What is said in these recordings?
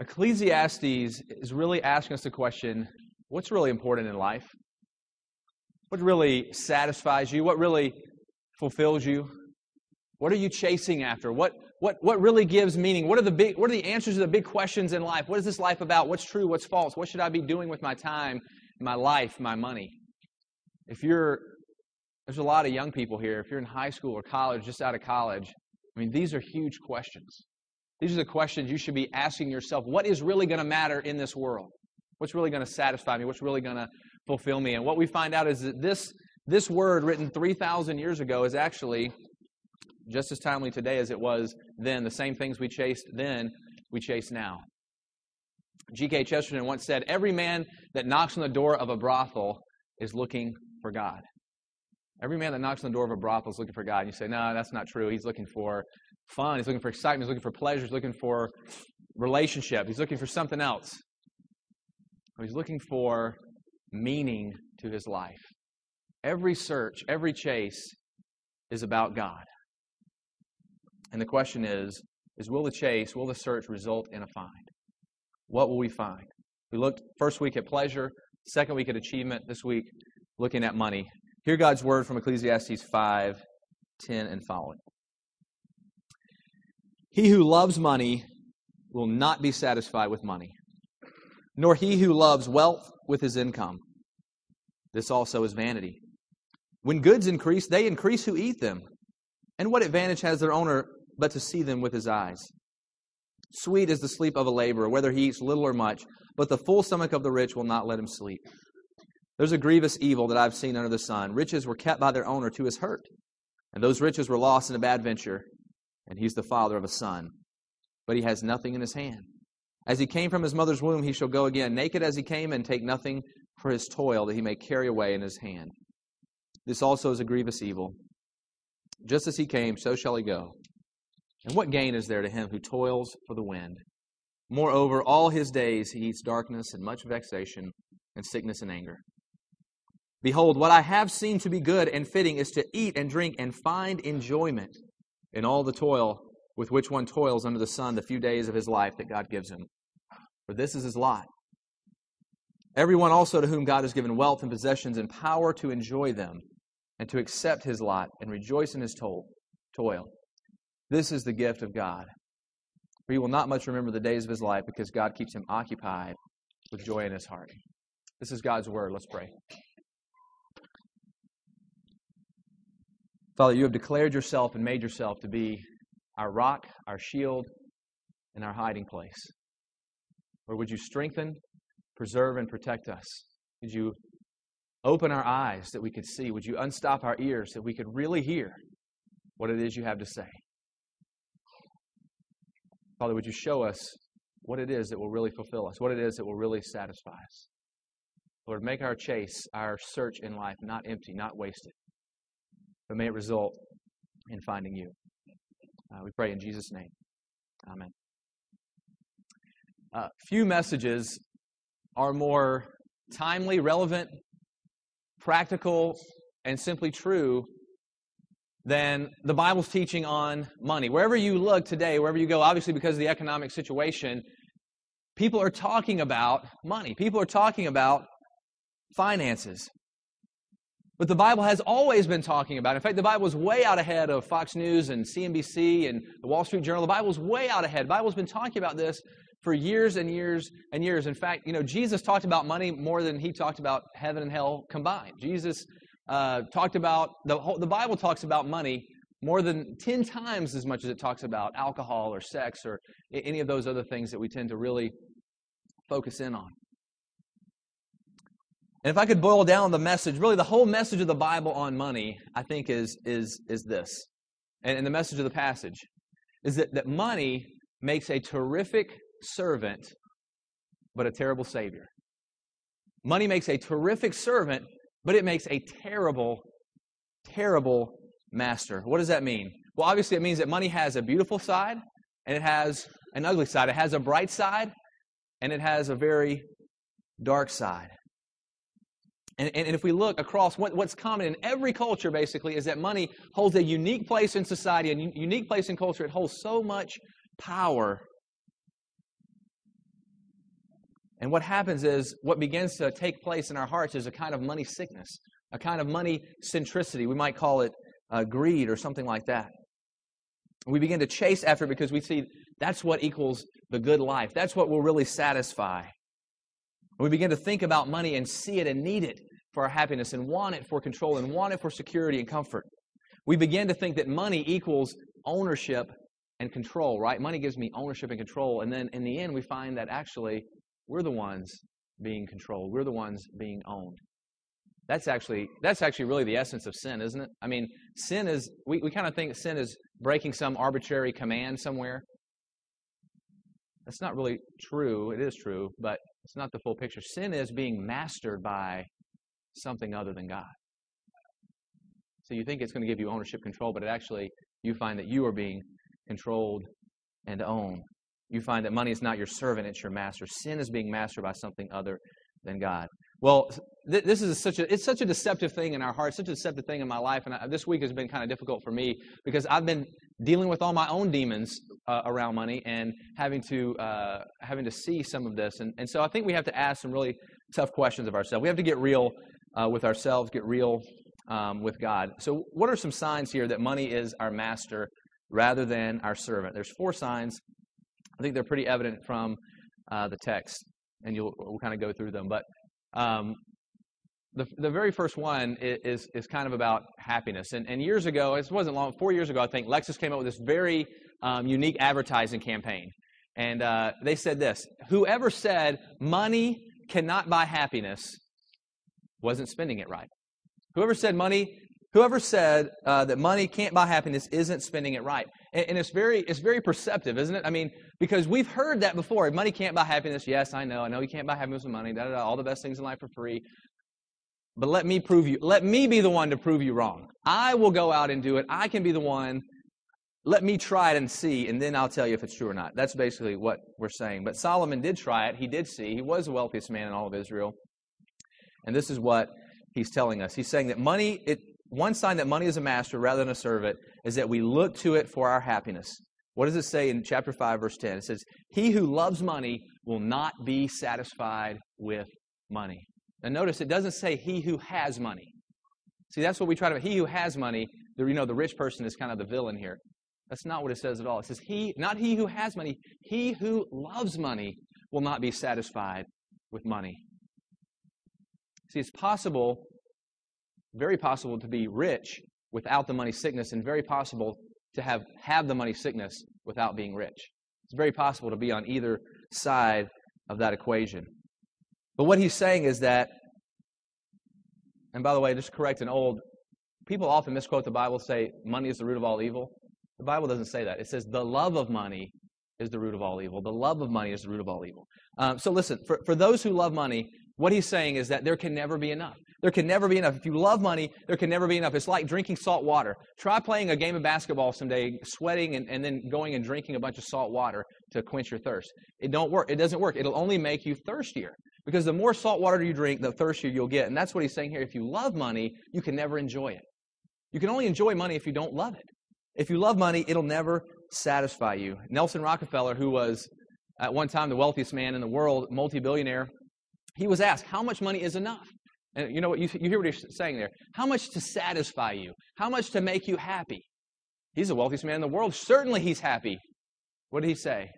Ecclesiastes is really asking us the question what's really important in life? What really satisfies you? What really fulfills you? What are you chasing after? What, what, what really gives meaning? What are, the big, what are the answers to the big questions in life? What is this life about? What's true? What's false? What should I be doing with my time, my life, my money? If you're, there's a lot of young people here. If you're in high school or college, just out of college, I mean, these are huge questions. These are the questions you should be asking yourself. What is really going to matter in this world? What's really going to satisfy me? What's really going to fulfill me? And what we find out is that this, this word written 3,000 years ago is actually just as timely today as it was then. The same things we chased then, we chase now. G.K. Chesterton once said, Every man that knocks on the door of a brothel is looking for God. Every man that knocks on the door of a brothel is looking for God. And you say, No, that's not true. He's looking for fun. He's looking for excitement. He's looking for pleasure. He's looking for relationship. He's looking for something else. He's looking for meaning to his life. Every search, every chase is about God. And the question is, is will the chase, will the search result in a find? What will we find? We looked first week at pleasure, second week at achievement, this week looking at money. Hear God's word from Ecclesiastes 5, 10 and following. He who loves money will not be satisfied with money, nor he who loves wealth with his income. This also is vanity. When goods increase, they increase who eat them. And what advantage has their owner but to see them with his eyes. Sweet is the sleep of a laborer, whether he eats little or much, but the full stomach of the rich will not let him sleep. There's a grievous evil that I've seen under the sun. Riches were kept by their owner to his hurt, and those riches were lost in a bad venture, and he's the father of a son. But he has nothing in his hand. As he came from his mother's womb, he shall go again, naked as he came, and take nothing for his toil that he may carry away in his hand. This also is a grievous evil. Just as he came, so shall he go. And what gain is there to him who toils for the wind? Moreover, all his days he eats darkness and much vexation and sickness and anger. Behold, what I have seen to be good and fitting is to eat and drink and find enjoyment in all the toil with which one toils under the sun the few days of his life that God gives him. For this is his lot. Everyone also to whom God has given wealth and possessions and power to enjoy them and to accept his lot and rejoice in his toil. This is the gift of God. For he will not much remember the days of his life because God keeps him occupied with joy in his heart. This is God's word. Let's pray. Father, you have declared yourself and made yourself to be our rock, our shield, and our hiding place. Lord, would you strengthen, preserve, and protect us? Would you open our eyes that we could see? Would you unstop our ears that we could really hear what it is you have to say? Father, would you show us what it is that will really fulfill us, what it is that will really satisfy us? Lord, make our chase, our search in life not empty, not wasted, but may it result in finding you. Uh, we pray in Jesus' name. Amen. Uh, few messages are more timely, relevant, practical, and simply true than the Bible's teaching on money. Wherever you look today, wherever you go, obviously because of the economic situation, people are talking about money. People are talking about finances. But the Bible has always been talking about. It. In fact, the Bible is way out ahead of Fox News and CNBC and the Wall Street Journal. The Bible is way out ahead. The Bible's been talking about this for years and years and years. In fact, you know, Jesus talked about money more than he talked about heaven and hell combined. Jesus uh, talked about, the, whole, the Bible talks about money more than 10 times as much as it talks about alcohol or sex or any of those other things that we tend to really focus in on. And if I could boil down the message, really the whole message of the Bible on money, I think is, is, is this. And, and the message of the passage is that, that money makes a terrific servant, but a terrible savior. Money makes a terrific servant, but it makes a terrible, terrible master. What does that mean? Well, obviously, it means that money has a beautiful side and it has an ugly side. It has a bright side and it has a very dark side. And, and, if we look across what, what's common in every culture, basically, is that money holds a unique place in society, a unique place in culture. It holds so much power. And what happens is what begins to take place in our hearts is a kind of money sickness, a kind of money centricity. We might call it uh, greed or something like that. We begin to chase after because we see that's what equals the good life. That's what will really satisfy. We begin to think about money and see it and need it for our happiness and want it for control and want it for security and comfort. We begin to think that money equals ownership and control, right? Money gives me ownership and control. And then in the end, we find that actually we're the ones being controlled. We're the ones being owned. That's actually that's actually really the essence of sin, isn't it? I mean, sin is we, we kind of think sin is breaking some arbitrary command somewhere. That's not really true. It is true, but it's not the full picture. Sin is being mastered by something other than God. So you think it's going to give you ownership control, but it actually, you find that you are being controlled and owned. You find that money is not your servant, it's your master. Sin is being mastered by something other than God. Well, th- this is such a it's such a deceptive thing in our hearts, such a deceptive thing in my life, and I, this week has been kind of difficult for me because I've been dealing with all my own demons uh, around money and having to uh, having to see some of this, and and so I think we have to ask some really tough questions of ourselves. We have to get real uh, with ourselves, get real um, with God. So, what are some signs here that money is our master rather than our servant? There's four signs. I think they're pretty evident from uh, the text, and you'll we'll kind of go through them. But um, the, the very first one is, is kind of about happiness. And, and years ago, it wasn't long, four years ago, I think, Lexus came up with this very um, unique advertising campaign. And uh, they said this Whoever said money cannot buy happiness wasn't spending it right. Whoever said money, whoever said uh, that money can't buy happiness isn't spending it right. And, and, it's very, it's very perceptive, isn't it? I mean, because we've heard that before. Money can't buy happiness. Yes, I know. I know you can't buy happiness with money. Da, da, da, all the best things in life are free. But let me prove you. Let me be the one to prove you wrong. I will go out and do it. I can be the one. Let me try it and see, and then I'll tell you if it's true or not. That's basically what we're saying. But Solomon did try it. He did see. He was the wealthiest man in all of Israel. And this is what he's telling us. He's saying that money, it, one sign that money is a master rather than a servant is that we look to it for our happiness. What does it say in chapter 5, verse 10? It says, He who loves money will not be satisfied with money. And notice it doesn't say he who has money. See, that's what we try to. He who has money, the, you know, the rich person is kind of the villain here. That's not what it says at all. It says he, not he who has money, he who loves money will not be satisfied with money. See, it's possible, very possible to be rich without the money sickness, and very possible to have, have the money sickness without being rich. It's very possible to be on either side of that equation. But what he's saying is that, and by the way, just correct an old, people often misquote the Bible, say money is the root of all evil. The Bible doesn't say that. It says the love of money is the root of all evil. The love of money is the root of all evil. Um, so listen, for, for those who love money, what he's saying is that there can never be enough. There can never be enough. If you love money, there can never be enough. It's like drinking salt water. Try playing a game of basketball someday, sweating and, and then going and drinking a bunch of salt water to quench your thirst. It don't work. It doesn't work. It'll only make you thirstier. Because the more salt water you drink, the thirstier you'll get. And that's what he's saying here. If you love money, you can never enjoy it. You can only enjoy money if you don't love it. If you love money, it'll never satisfy you. Nelson Rockefeller, who was at one time the wealthiest man in the world, multi-billionaire, he was asked, How much money is enough? And you know what? You, you hear what he's saying there. How much to satisfy you? How much to make you happy? He's the wealthiest man in the world. Certainly he's happy. What did he say?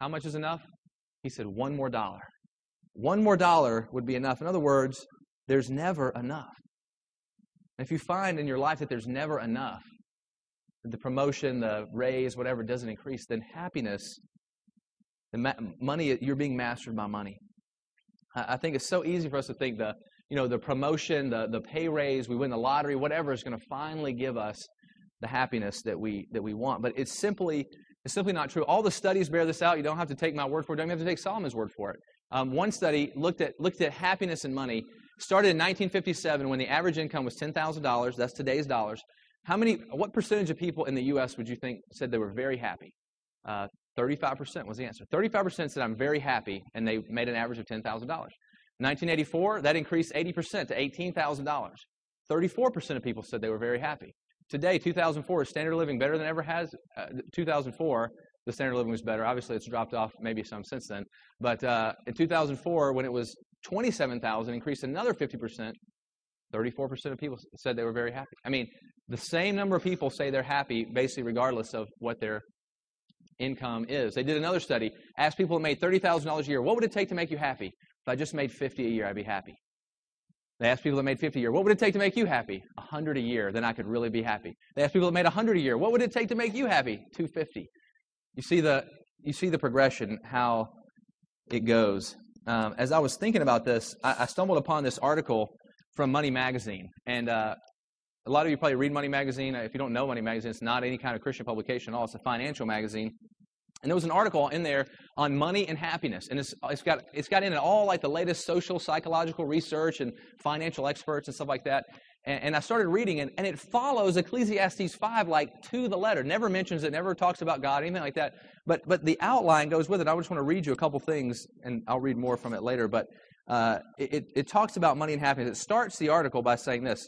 How much is enough? He said, One more dollar. One more dollar would be enough. In other words, there's never enough. And if you find in your life that there's never enough, the promotion, the raise, whatever doesn't increase, then happiness, the ma- money, you're being mastered by money. I think it's so easy for us to think the, you know, the promotion, the, the pay raise, we win the lottery, whatever is going to finally give us the happiness that we that we want. But it's simply it's simply not true. All the studies bear this out. You don't have to take my word for it. You don't have to take Solomon's word for it. Um, one study looked at looked at happiness and money. Started in 1957 when the average income was ten thousand dollars. That's today's dollars. How many? What percentage of people in the U.S. would you think said they were very happy? Uh, 35% was the answer. 35% said, I'm very happy, and they made an average of $10,000. 1984, that increased 80% to $18,000. 34% of people said they were very happy. Today, 2004, is standard living better than ever has. Uh, 2004, the standard living was better. Obviously, it's dropped off maybe some since then. But uh, in 2004, when it was 27,000, increased another 50%. 34% of people said they were very happy. I mean, the same number of people say they're happy, basically, regardless of what their income is. They did another study, asked people that made $30,000 a year, what would it take to make you happy? If I just made 50 a year, I'd be happy. They asked people that made 50 a year, what would it take to make you happy? 100 a year, then I could really be happy. They asked people that made 100 a year, what would it take to make you happy? 250. You see the you see the progression, how it goes. Um, as I was thinking about this, I, I, stumbled upon this article from Money Magazine, and uh, a lot of you probably read Money Magazine. If you don't know Money Magazine, it's not any kind of Christian publication at all. It's a financial magazine. And there was an article in there on money and happiness, and it's, it's got it's got in it all like the latest social psychological research and financial experts and stuff like that. And, and I started reading it, and it follows Ecclesiastes five like to the letter. Never mentions it, never talks about God, anything like that. But but the outline goes with it. I just want to read you a couple things, and I'll read more from it later. But uh, it, it talks about money and happiness. It starts the article by saying this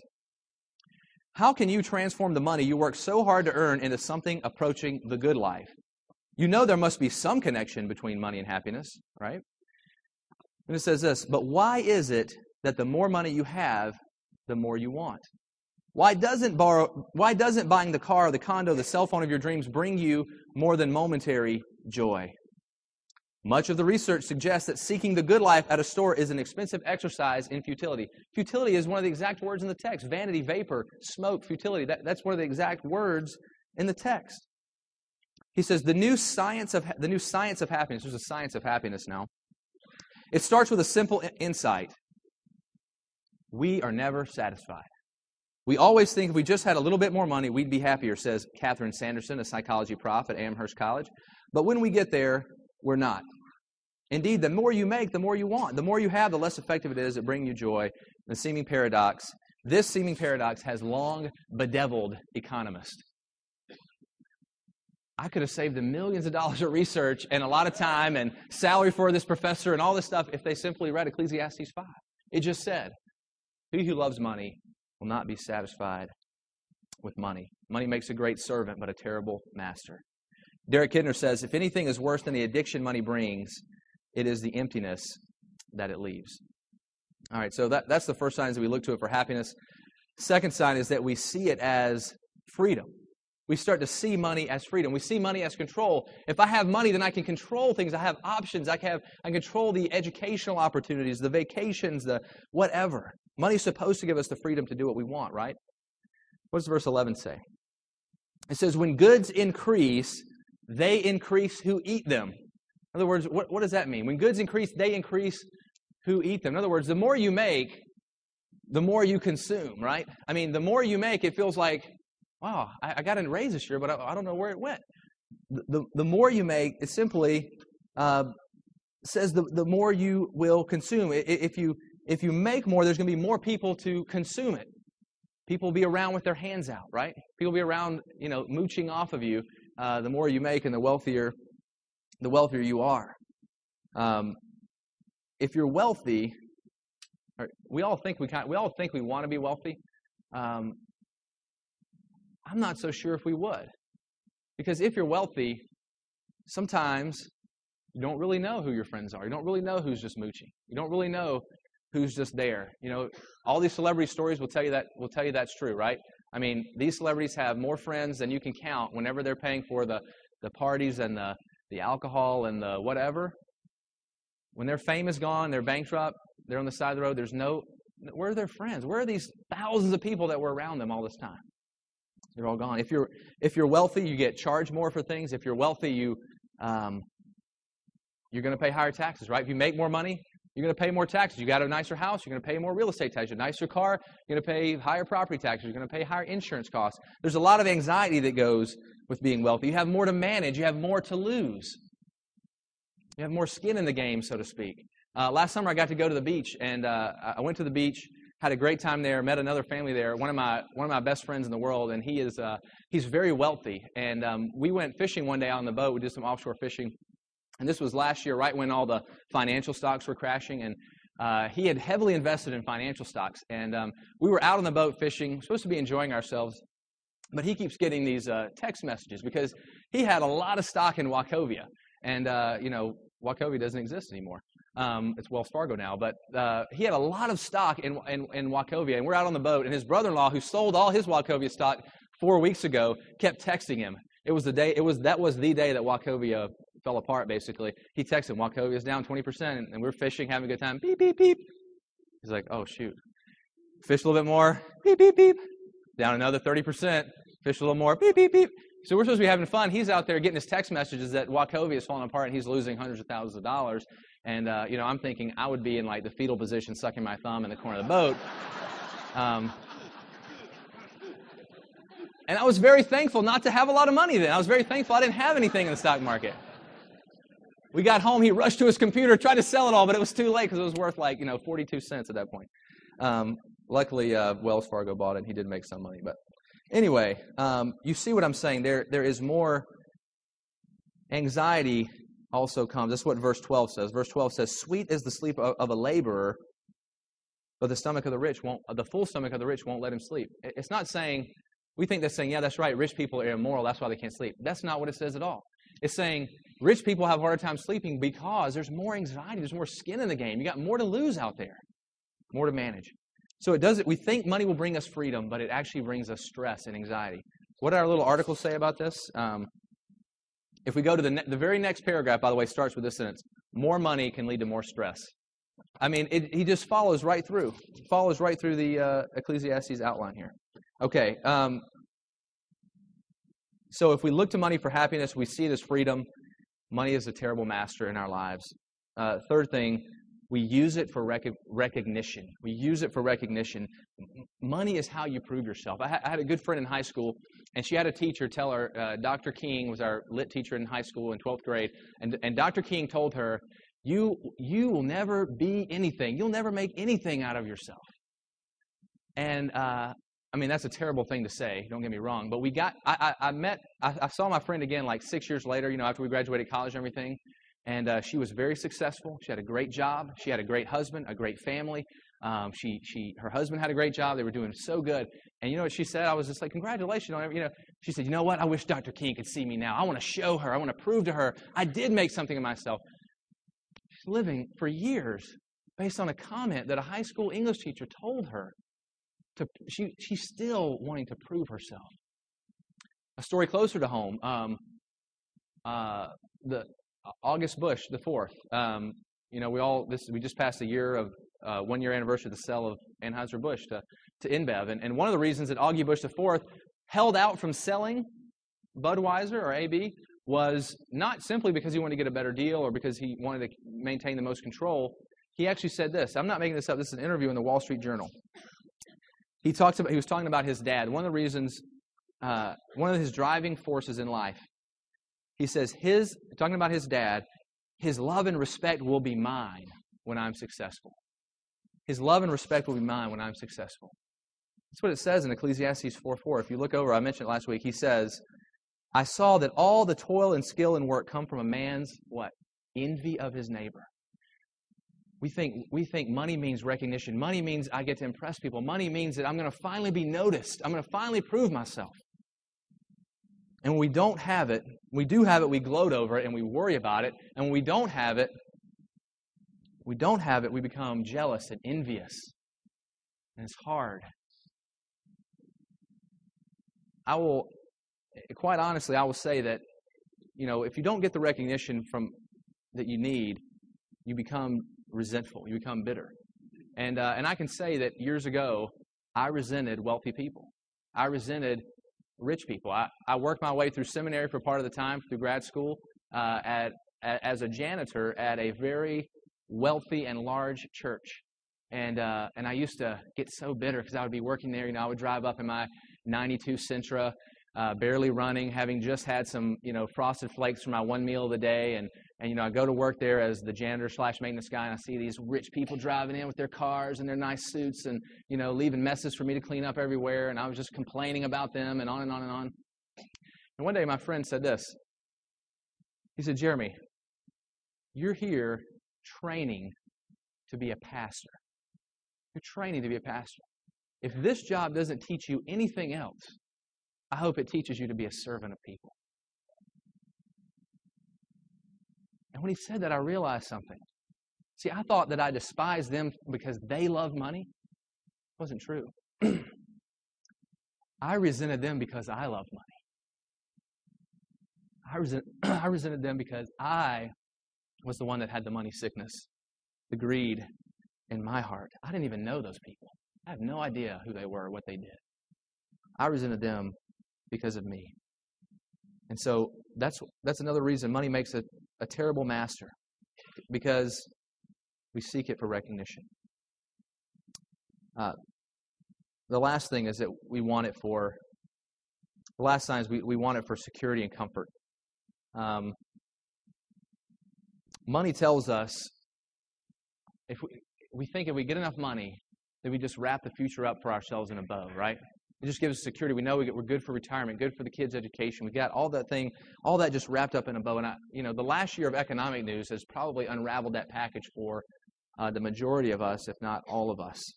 How can you transform the money you work so hard to earn into something approaching the good life? You know there must be some connection between money and happiness, right? And it says this, but why is it that the more money you have, the more you want? Why doesn't borrow why doesn't buying the car, the condo, the cell phone of your dreams bring you more than momentary joy? Much of the research suggests that seeking the good life at a store is an expensive exercise in futility. Futility is one of the exact words in the text vanity, vapor, smoke, futility. That, that's one of the exact words in the text. He says the new science of the new science of happiness. There's a science of happiness now. It starts with a simple insight. We are never satisfied. We always think if we just had a little bit more money, we'd be happier, says Catherine Sanderson, a psychology prof at Amherst College. But when we get there, we're not. Indeed, the more you make, the more you want. The more you have, the less effective it is at bringing you joy. The seeming paradox. This seeming paradox has long bedeviled economists. I could have saved them millions of dollars of research and a lot of time and salary for this professor and all this stuff if they simply read Ecclesiastes 5. It just said, He who loves money will not be satisfied with money. Money makes a great servant, but a terrible master. Derek Kidner says if anything is worse than the addiction money brings, it is the emptiness that it leaves. All right, so that, that's the first sign that we look to it for happiness. Second sign is that we see it as freedom. We start to see money as freedom. We see money as control. If I have money, then I can control things. I have options. I can, have, I can control the educational opportunities, the vacations, the whatever. Money's supposed to give us the freedom to do what we want, right? What does verse 11 say? It says, When goods increase, they increase who eat them. In other words, what, what does that mean? When goods increase, they increase who eat them. In other words, the more you make, the more you consume, right? I mean, the more you make, it feels like, wow, I, I got a raise this year, but I, I, don't know where it went. The, the, more you make, it simply uh, says the, the more you will consume. If you, if you make more, there's going to be more people to consume it. People will be around with their hands out, right? People will be around, you know, mooching off of you uh, the more you make and the wealthier, the wealthier you are. Um, if you're wealthy, we all think we kind, we all think we want to be wealthy. Um, I'm not so sure if we would, because if you're wealthy, sometimes you don't really know who your friends are. You don't really know who's just mooching. You don't really know who's just there. You know, all these celebrity stories will tell you that will tell you that's true, right? I mean, these celebrities have more friends than you can count whenever they're paying for the, the parties and the, the alcohol and the whatever. When their fame is gone, they're bankrupt, they're on the side of the road, there's no, where are their friends? Where are these thousands of people that were around them all this time? They're all gone. If you're, if you're wealthy, you get charged more for things. If you're wealthy, you, um, you're going to pay higher taxes, right? If you make more money, you're going to pay more taxes. You got a nicer house, you're going to pay more real estate taxes. A nicer car, you're going to pay higher property taxes. You're going to pay higher insurance costs. There's a lot of anxiety that goes with being wealthy. You have more to manage, you have more to lose. You have more skin in the game, so to speak. Uh, last summer, I got to go to the beach, and uh, I went to the beach, had a great time there, met another family there. One of my one of my best friends in the world, and he is uh, he's very wealthy. And um, we went fishing one day on the boat. We did some offshore fishing, and this was last year, right when all the financial stocks were crashing. And uh, he had heavily invested in financial stocks. And um, we were out on the boat fishing, supposed to be enjoying ourselves. But he keeps getting these uh, text messages because he had a lot of stock in Wachovia. And, uh, you know, Wachovia doesn't exist anymore. Um, it's Wells Fargo now, but uh, he had a lot of stock in, in, in Wachovia, and we're out on the boat, and his brother-in-law, who sold all his Wachovia stock four weeks ago, kept texting him. It was the day. It was that was the day that Wachovia fell apart. Basically, he texted him, "Wachovia's down 20 percent, and we're fishing, having a good time." Beep beep beep. He's like, "Oh shoot." Fish a little bit more. Beep beep beep. Down another 30 percent. Fish a little more. Beep beep beep. So we're supposed to be having fun. He's out there getting his text messages that Wachovia is falling apart and he's losing hundreds of thousands of dollars. And, uh, you know, I'm thinking I would be in like the fetal position, sucking my thumb in the corner of the boat. Um, and I was very thankful not to have a lot of money then. I was very thankful I didn't have anything in the stock market. We got home, he rushed to his computer, tried to sell it all, but it was too late because it was worth like, you know, 42 cents at that point. Um, luckily, uh, Wells Fargo bought it and he did make some money. But anyway, um, you see what I'm saying? There, there is more anxiety also comes. That's what verse 12 says. Verse 12 says, Sweet is the sleep of, of a laborer, but the stomach of the rich won't, the full stomach of the rich won't let him sleep. It's not saying, we think that's saying, yeah, that's right, rich people are immoral, that's why they can't sleep. That's not what it says at all. It's saying rich people have a harder time sleeping because there's more anxiety, there's more skin in the game. You got more to lose out there, more to manage. So it does it. We think money will bring us freedom, but it actually brings us stress and anxiety. What did our little article say about this? Um, if we go to the, ne- the very next paragraph, by the way, starts with this sentence more money can lead to more stress. I mean, it, he just follows right through, follows right through the uh, Ecclesiastes outline here. Okay, um, so if we look to money for happiness, we see as freedom. Money is a terrible master in our lives. Uh, third thing, we use it for rec- recognition. We use it for recognition. Money is how you prove yourself. I, ha- I, had a good friend in high school, and she had a teacher tell her, uh, Dr. King was our lit teacher in high school in 12th grade, and, and Dr. King told her, you, you will never be anything. You'll never make anything out of yourself. And uh, I mean, that's a terrible thing to say. Don't get me wrong. But we got, I, I, I met, I, I, saw my friend again like six years later, you know, after we graduated college and everything. And uh, she was very successful. She had a great job. She had a great husband, a great family. Um, she, she, her husband had a great job. They were doing so good. And you know what she said? I was just like, congratulations on You know, she said, you know what? I wish Dr. King could see me now. I want to show her. I want to prove to her I did make something of myself. She's living for years based on a comment that a high school English teacher told her. To, she, she's still wanting to prove herself. A story closer to home. Um, uh, the, August Busch the fourth. Um, you know, we all this we just passed a year of uh, one year anniversary of the sale of Anheuser Busch to to InBev, and, and one of the reasons that Augie Busch the fourth held out from selling Budweiser or AB was not simply because he wanted to get a better deal or because he wanted to maintain the most control. He actually said this. I'm not making this up. This is an interview in the Wall Street Journal. He talks about he was talking about his dad. One of the reasons, uh, one of his driving forces in life he says, his, talking about his dad, his love and respect will be mine when I'm successful. His love and respect will be mine when I'm successful. That's what it says in Ecclesiastes 4 4. If you look over, I mentioned it last week, he says, I saw that all the toil and skill and work come from a man's what? Envy of his neighbor. We think, we think money means recognition. Money means I get to impress people. Money means that I'm going to finally be noticed. I'm going to finally prove myself. And when we don't have it, we do have it, we gloat over it and we worry about it. And when we don't have it, we don't have it, we become jealous and envious. And it's hard. I will, quite honestly, I will say that, you know, if you don't get the recognition from that you need, you become resentful, you become bitter. And, uh, and I can say that years ago, I resented wealthy people. I resented rich people. I, I worked my way through seminary for part of the time, through grad school, uh, at, at, as a janitor at a very wealthy and large church. And, uh, and I used to get so bitter because I would be working there. You know, I would drive up in my 92 Sentra, uh, barely running, having just had some, you know, frosted flakes for my one meal of the day. And, and, you know, I go to work there as the janitor slash maintenance guy, and I see these rich people driving in with their cars and their nice suits and, you know, leaving messes for me to clean up everywhere. And I was just complaining about them and on and on and on. And one day my friend said this. He said, Jeremy, you're here training to be a pastor. You're training to be a pastor. If this job doesn't teach you anything else, I hope it teaches you to be a servant of people. And when he said that, I realized something. See, I thought that I despised them because they love money. It wasn't true. I resented them because I love money. I, resent, I resented them because I was the one that had the money sickness, the greed in my heart. I didn't even know those people. I have no idea who they were, or what they did. I resented them because of me. And so that's that's another reason money makes a, a terrible master. Because we seek it for recognition. Uh, the last thing is that we want it for the last sign is we, we want it for security and comfort. Um, money tells us if we, we think if we get enough money, that we just wrap the future up for ourselves in a bow, right? It just gives us security. We know we we're good for retirement, good for the kids' education. We got all that thing, all that just wrapped up in a bow. And I, you know, the last year of economic news has probably unraveled that package for uh, the majority of us, if not all of us.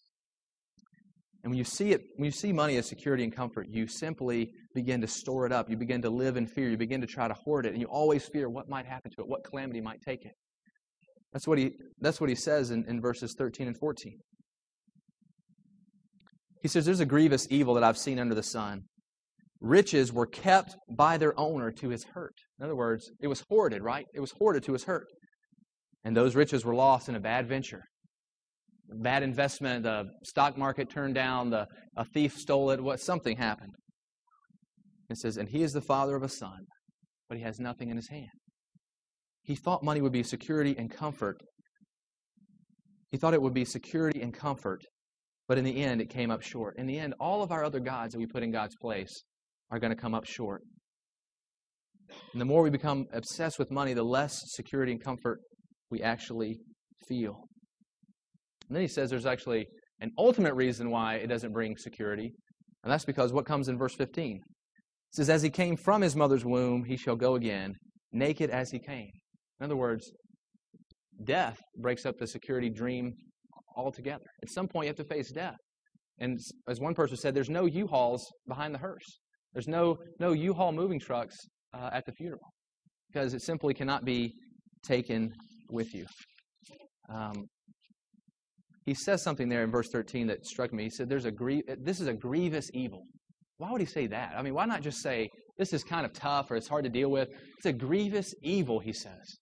And when you see it, when you see money as security and comfort, you simply begin to store it up. You begin to live in fear. You begin to try to hoard it, and you always fear what might happen to it, what calamity might take it. That's what he, that's what he says in, in verses 13 and 14. He says, There's a grievous evil that I've seen under the sun. Riches were kept by their owner to his hurt. In other words, it was hoarded, right? It was hoarded to his hurt. And those riches were lost in a bad venture bad investment, the stock market turned down, the, a thief stole it, what something happened. It says, and he is the father of a son, but he has nothing in his hand. He thought money would be security and comfort. He thought it would be security and comfort, but in the end, it came up short. In the end, all of our other gods that we put in God's place are going to come up short. And the more we become obsessed with money, the less security and comfort we actually feel. And then he says there's actually an ultimate reason why it doesn't bring security, and that's because what comes in verse 15? It says, As he came from his mother's womb, he shall go again, naked as he came. In other words, death breaks up the security dream altogether. At some point, you have to face death. And as one person said, there's no U-Hauls behind the hearse. There's no, no U-Haul moving trucks uh, at the funeral because it simply cannot be taken with you. Um, he says something there in verse 13 that struck me. He said, There's a This is a grievous evil. Why would he say that? I mean, why not just say, This is kind of tough or it's hard to deal with? It's a grievous evil, he says.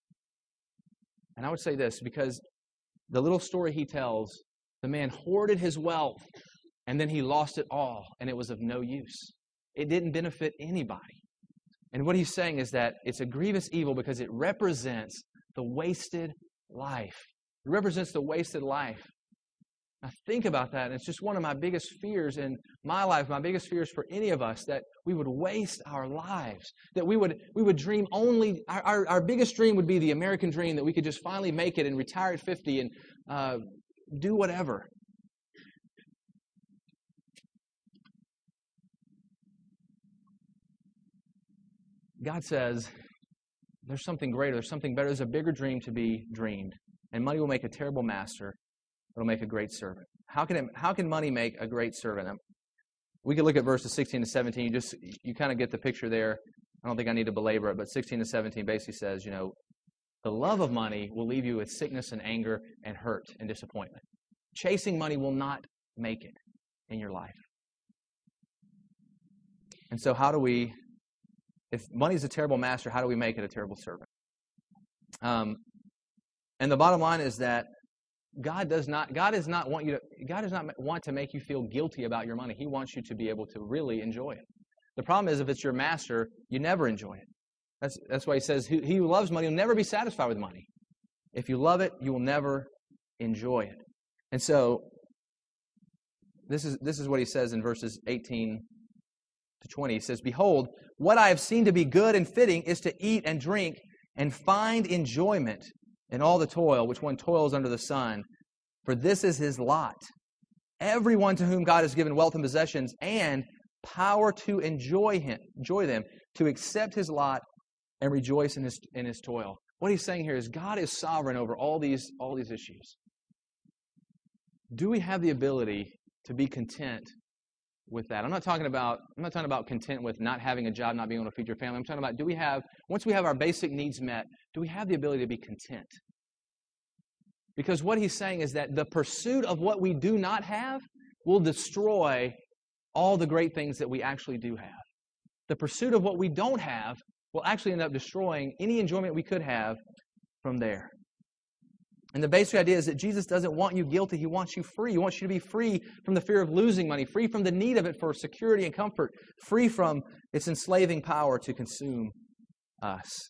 And I would say this because the little story he tells, the man hoarded his wealth and then he lost it all and it was of no use. It didn't benefit anybody. And what he's saying is that it's a grievous evil because it represents the wasted life. It represents the wasted life I think about that, and it's just one of my biggest fears in my life, my biggest fears for any of us, that we would waste our lives, that we would we would dream only our, our, our biggest dream would be the American dream that we could just finally make it and retire at 50 and uh, do whatever. God says there's something greater, there's something better, there's a bigger dream to be dreamed. And money will make a terrible master, It'll make a great servant. How can, it, how can money make a great servant? We could look at verses 16 to 17. You just you kind of get the picture there. I don't think I need to belabor it, but 16 to 17 basically says, you know, the love of money will leave you with sickness and anger and hurt and disappointment. Chasing money will not make it in your life. And so, how do we, if money is a terrible master, how do we make it a terrible servant? Um, and the bottom line is that God does not God does not want you to God does not want to make you feel guilty about your money. He wants you to be able to really enjoy it. The problem is if it's your master, you never enjoy it. That's that's why he says he, he who loves money will never be satisfied with money. If you love it, you will never enjoy it. And so this is this is what he says in verses 18 to 20. He says, Behold, what I have seen to be good and fitting is to eat and drink and find enjoyment in all the toil which one toils under the sun, for this is his lot. Everyone to whom God has given wealth and possessions and power to enjoy him, enjoy them, to accept his lot and rejoice in his in his toil. What he's saying here is God is sovereign over all these all these issues. Do we have the ability to be content with that. I'm not talking about I'm not talking about content with not having a job, not being able to feed your family. I'm talking about do we have once we have our basic needs met, do we have the ability to be content? Because what he's saying is that the pursuit of what we do not have will destroy all the great things that we actually do have. The pursuit of what we don't have will actually end up destroying any enjoyment we could have from there. And the basic idea is that Jesus doesn't want you guilty. He wants you free. He wants you to be free from the fear of losing money, free from the need of it for security and comfort, free from its enslaving power to consume us.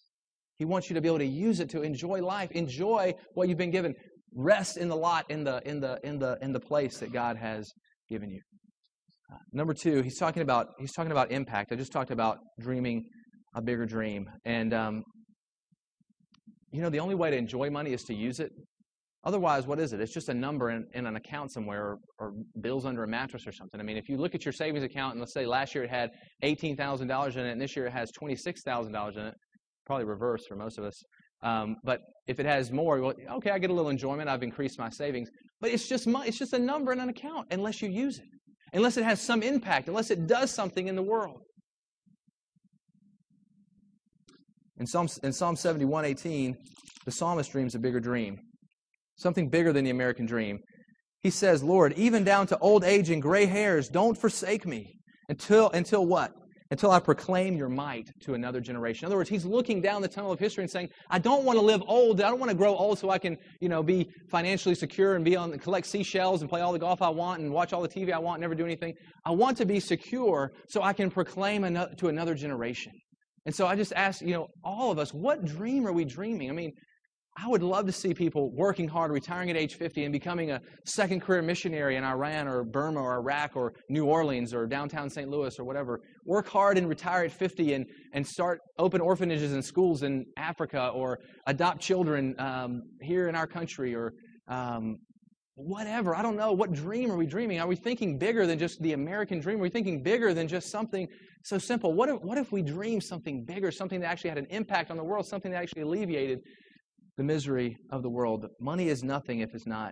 He wants you to be able to use it to enjoy life, enjoy what you've been given, rest in the lot, in the in the in the in the place that God has given you. Uh, number two, he's talking about he's talking about impact. I just talked about dreaming a bigger dream, and um, you know the only way to enjoy money is to use it. Otherwise, what is it? It's just a number in, in an account somewhere or, or, bills under a mattress or something. I mean, if you look at your savings account and let's say last year it had $18,000 in it and this year it has $26,000 in it, probably reverse for most of us. Um, but if it has more, well, okay, I get a little enjoyment. I've increased my savings. But it's just, it's just a number in an account unless you use it, unless it has some impact, unless it does something in the world. In Psalm, in Psalm 71, 18, the psalmist dreams a bigger dream something bigger than the American dream. He says, Lord, even down to old age and gray hairs, don't forsake me until, until what? Until I proclaim your might to another generation. In other words, he's looking down the tunnel of history and saying, I don't want to live old. I don't want to grow old so I can, you know, be financially secure and be on collect seashells and play all the golf I want and watch all the TV I want and never do anything. I want to be secure so I can proclaim another, to another generation. And so I just ask, you know, all of us, what dream are we dreaming? I mean, I would love to see people working hard, retiring at age 50, and becoming a second career missionary in Iran or Burma or Iraq or New Orleans or downtown St. Louis or whatever. Work hard and retire at 50 and, and start open orphanages and schools in Africa or adopt children um, here in our country or um, whatever. I don't know. What dream are we dreaming? Are we thinking bigger than just the American dream? Are we thinking bigger than just something so simple? What if, what if we dream something bigger, something that actually had an impact on the world, something that actually alleviated the misery of the world. Money is nothing if it's not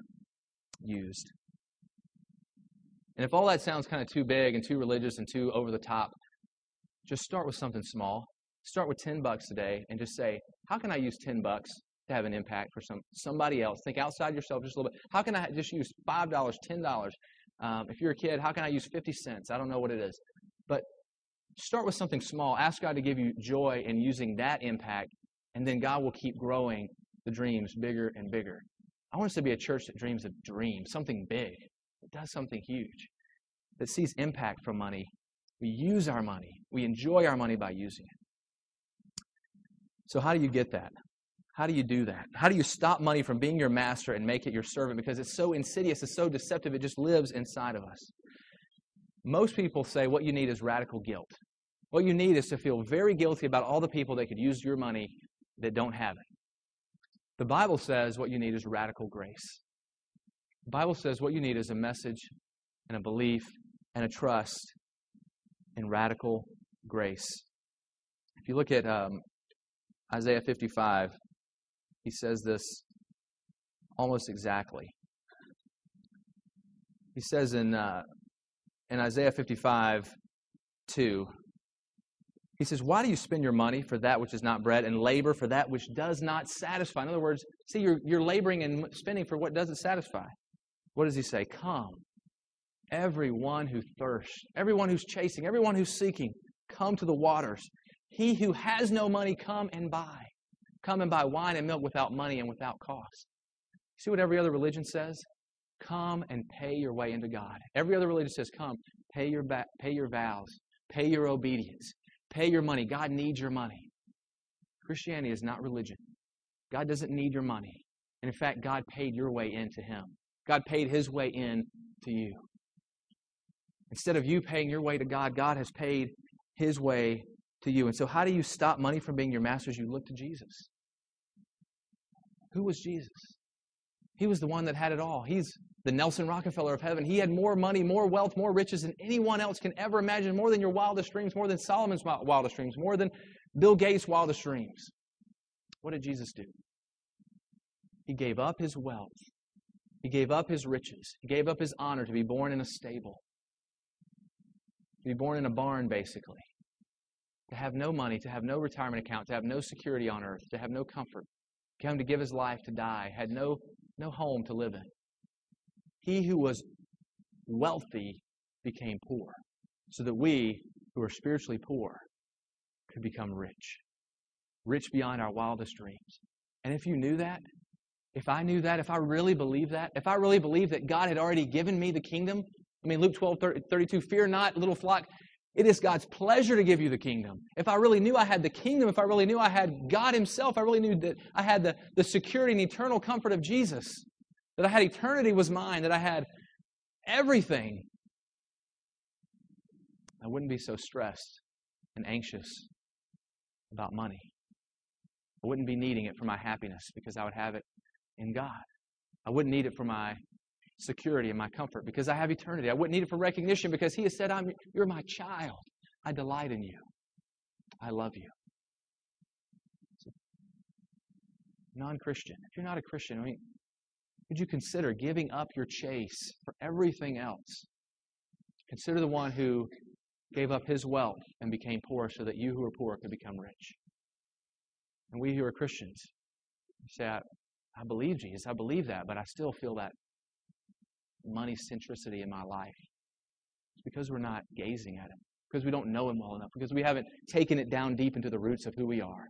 used. And if all that sounds kind of too big and too religious and too over the top, just start with something small. Start with 10 bucks today and just say, how can I use 10 bucks to have an impact for some somebody else? Think outside yourself just a little bit. How can I just use $5, $10? Um, if you're a kid, how can I use 50 cents? I don't know what it is. But start with something small. Ask God to give you joy in using that impact, and then God will keep growing the dreams bigger and bigger. I want us to be a church that dreams of dreams, something big, that does something huge, that sees impact from money. We use our money, we enjoy our money by using it. So, how do you get that? How do you do that? How do you stop money from being your master and make it your servant? Because it's so insidious, it's so deceptive, it just lives inside of us. Most people say what you need is radical guilt. What you need is to feel very guilty about all the people that could use your money that don't have it. The Bible says what you need is radical grace. The Bible says what you need is a message and a belief and a trust in radical grace. If you look at um, Isaiah 55, he says this almost exactly. He says in, uh, in Isaiah 55, 2, he says, Why do you spend your money for that which is not bread and labor for that which does not satisfy? In other words, see, you're, you're laboring and spending for what doesn't satisfy. What does he say? Come, everyone who thirsts, everyone who's chasing, everyone who's seeking, come to the waters. He who has no money, come and buy. Come and buy wine and milk without money and without cost. See what every other religion says? Come and pay your way into God. Every other religion says, Come, pay your, ba- pay your vows, pay your obedience. Pay your money. God needs your money. Christianity is not religion. God doesn't need your money. And in fact, God paid your way into Him. God paid His way in to you. Instead of you paying your way to God, God has paid His way to you. And so, how do you stop money from being your masters? You look to Jesus. Who was Jesus? He was the one that had it all. He's the Nelson Rockefeller of heaven. He had more money, more wealth, more riches than anyone else can ever imagine, more than your wildest dreams, more than Solomon's wildest dreams, more than Bill Gates' wildest dreams. What did Jesus do? He gave up his wealth. He gave up his riches. He gave up his honor to be born in a stable. To be born in a barn, basically, to have no money, to have no retirement account, to have no security on earth, to have no comfort, come to give his life to die, had no, no home to live in. He who was wealthy became poor, so that we who are spiritually poor could become rich, rich beyond our wildest dreams. And if you knew that, if I knew that, if I really believed that, if I really believed that God had already given me the kingdom, I mean, Luke 12, 32, fear not, little flock. It is God's pleasure to give you the kingdom. If I really knew I had the kingdom, if I really knew I had God Himself, I really knew that I had the, the security and eternal comfort of Jesus, that I had eternity was mine, that I had everything, I wouldn't be so stressed and anxious about money. I wouldn't be needing it for my happiness because I would have it in God. I wouldn't need it for my security and my comfort because I have eternity. I wouldn't need it for recognition because He has said, I'm, You're my child. I delight in you. I love you. Non Christian, if you're not a Christian, I mean, would you consider giving up your chase for everything else? Consider the one who gave up his wealth and became poor so that you who are poor could become rich. And we who are Christians say, I, I believe Jesus, I believe that, but I still feel that money centricity in my life. It's because we're not gazing at Him, because we don't know Him well enough, because we haven't taken it down deep into the roots of who we are.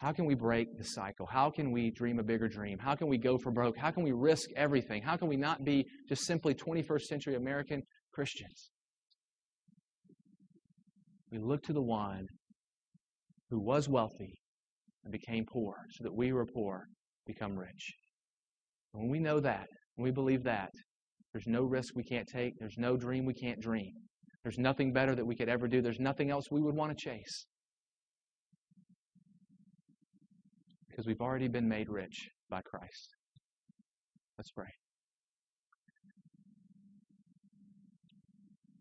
How can we break the cycle? How can we dream a bigger dream? How can we go for broke? How can we risk everything? How can we not be just simply 21st century American Christians? We look to the one who was wealthy and became poor so that we who are poor become rich. When we know that, when we believe that, there's no risk we can't take, there's no dream we can't dream. There's nothing better that we could ever do. There's nothing else we would want to chase. Because we've already been made rich by Christ. Let's pray.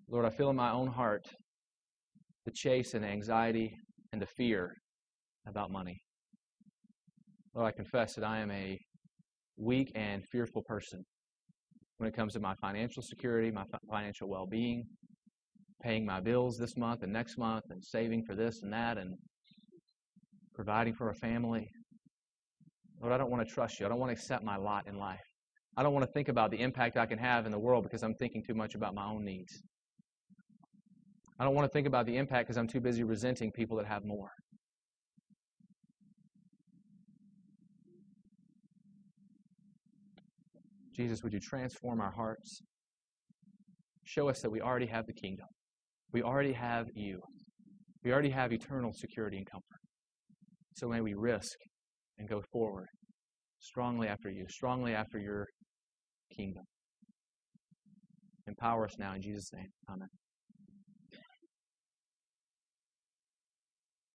Lord, I feel in my own heart the chase and anxiety and the fear about money. Lord, I confess that I am a weak and fearful person when it comes to my financial security, my financial well being, paying my bills this month and next month, and saving for this and that, and providing for a family. Lord, I don't want to trust you. I don't want to accept my lot in life. I don't want to think about the impact I can have in the world because I'm thinking too much about my own needs. I don't want to think about the impact because I'm too busy resenting people that have more. Jesus, would you transform our hearts? Show us that we already have the kingdom. We already have you. We already have eternal security and comfort. So may we risk and go forward strongly after you, strongly after your kingdom. Empower us now in Jesus' name. Amen.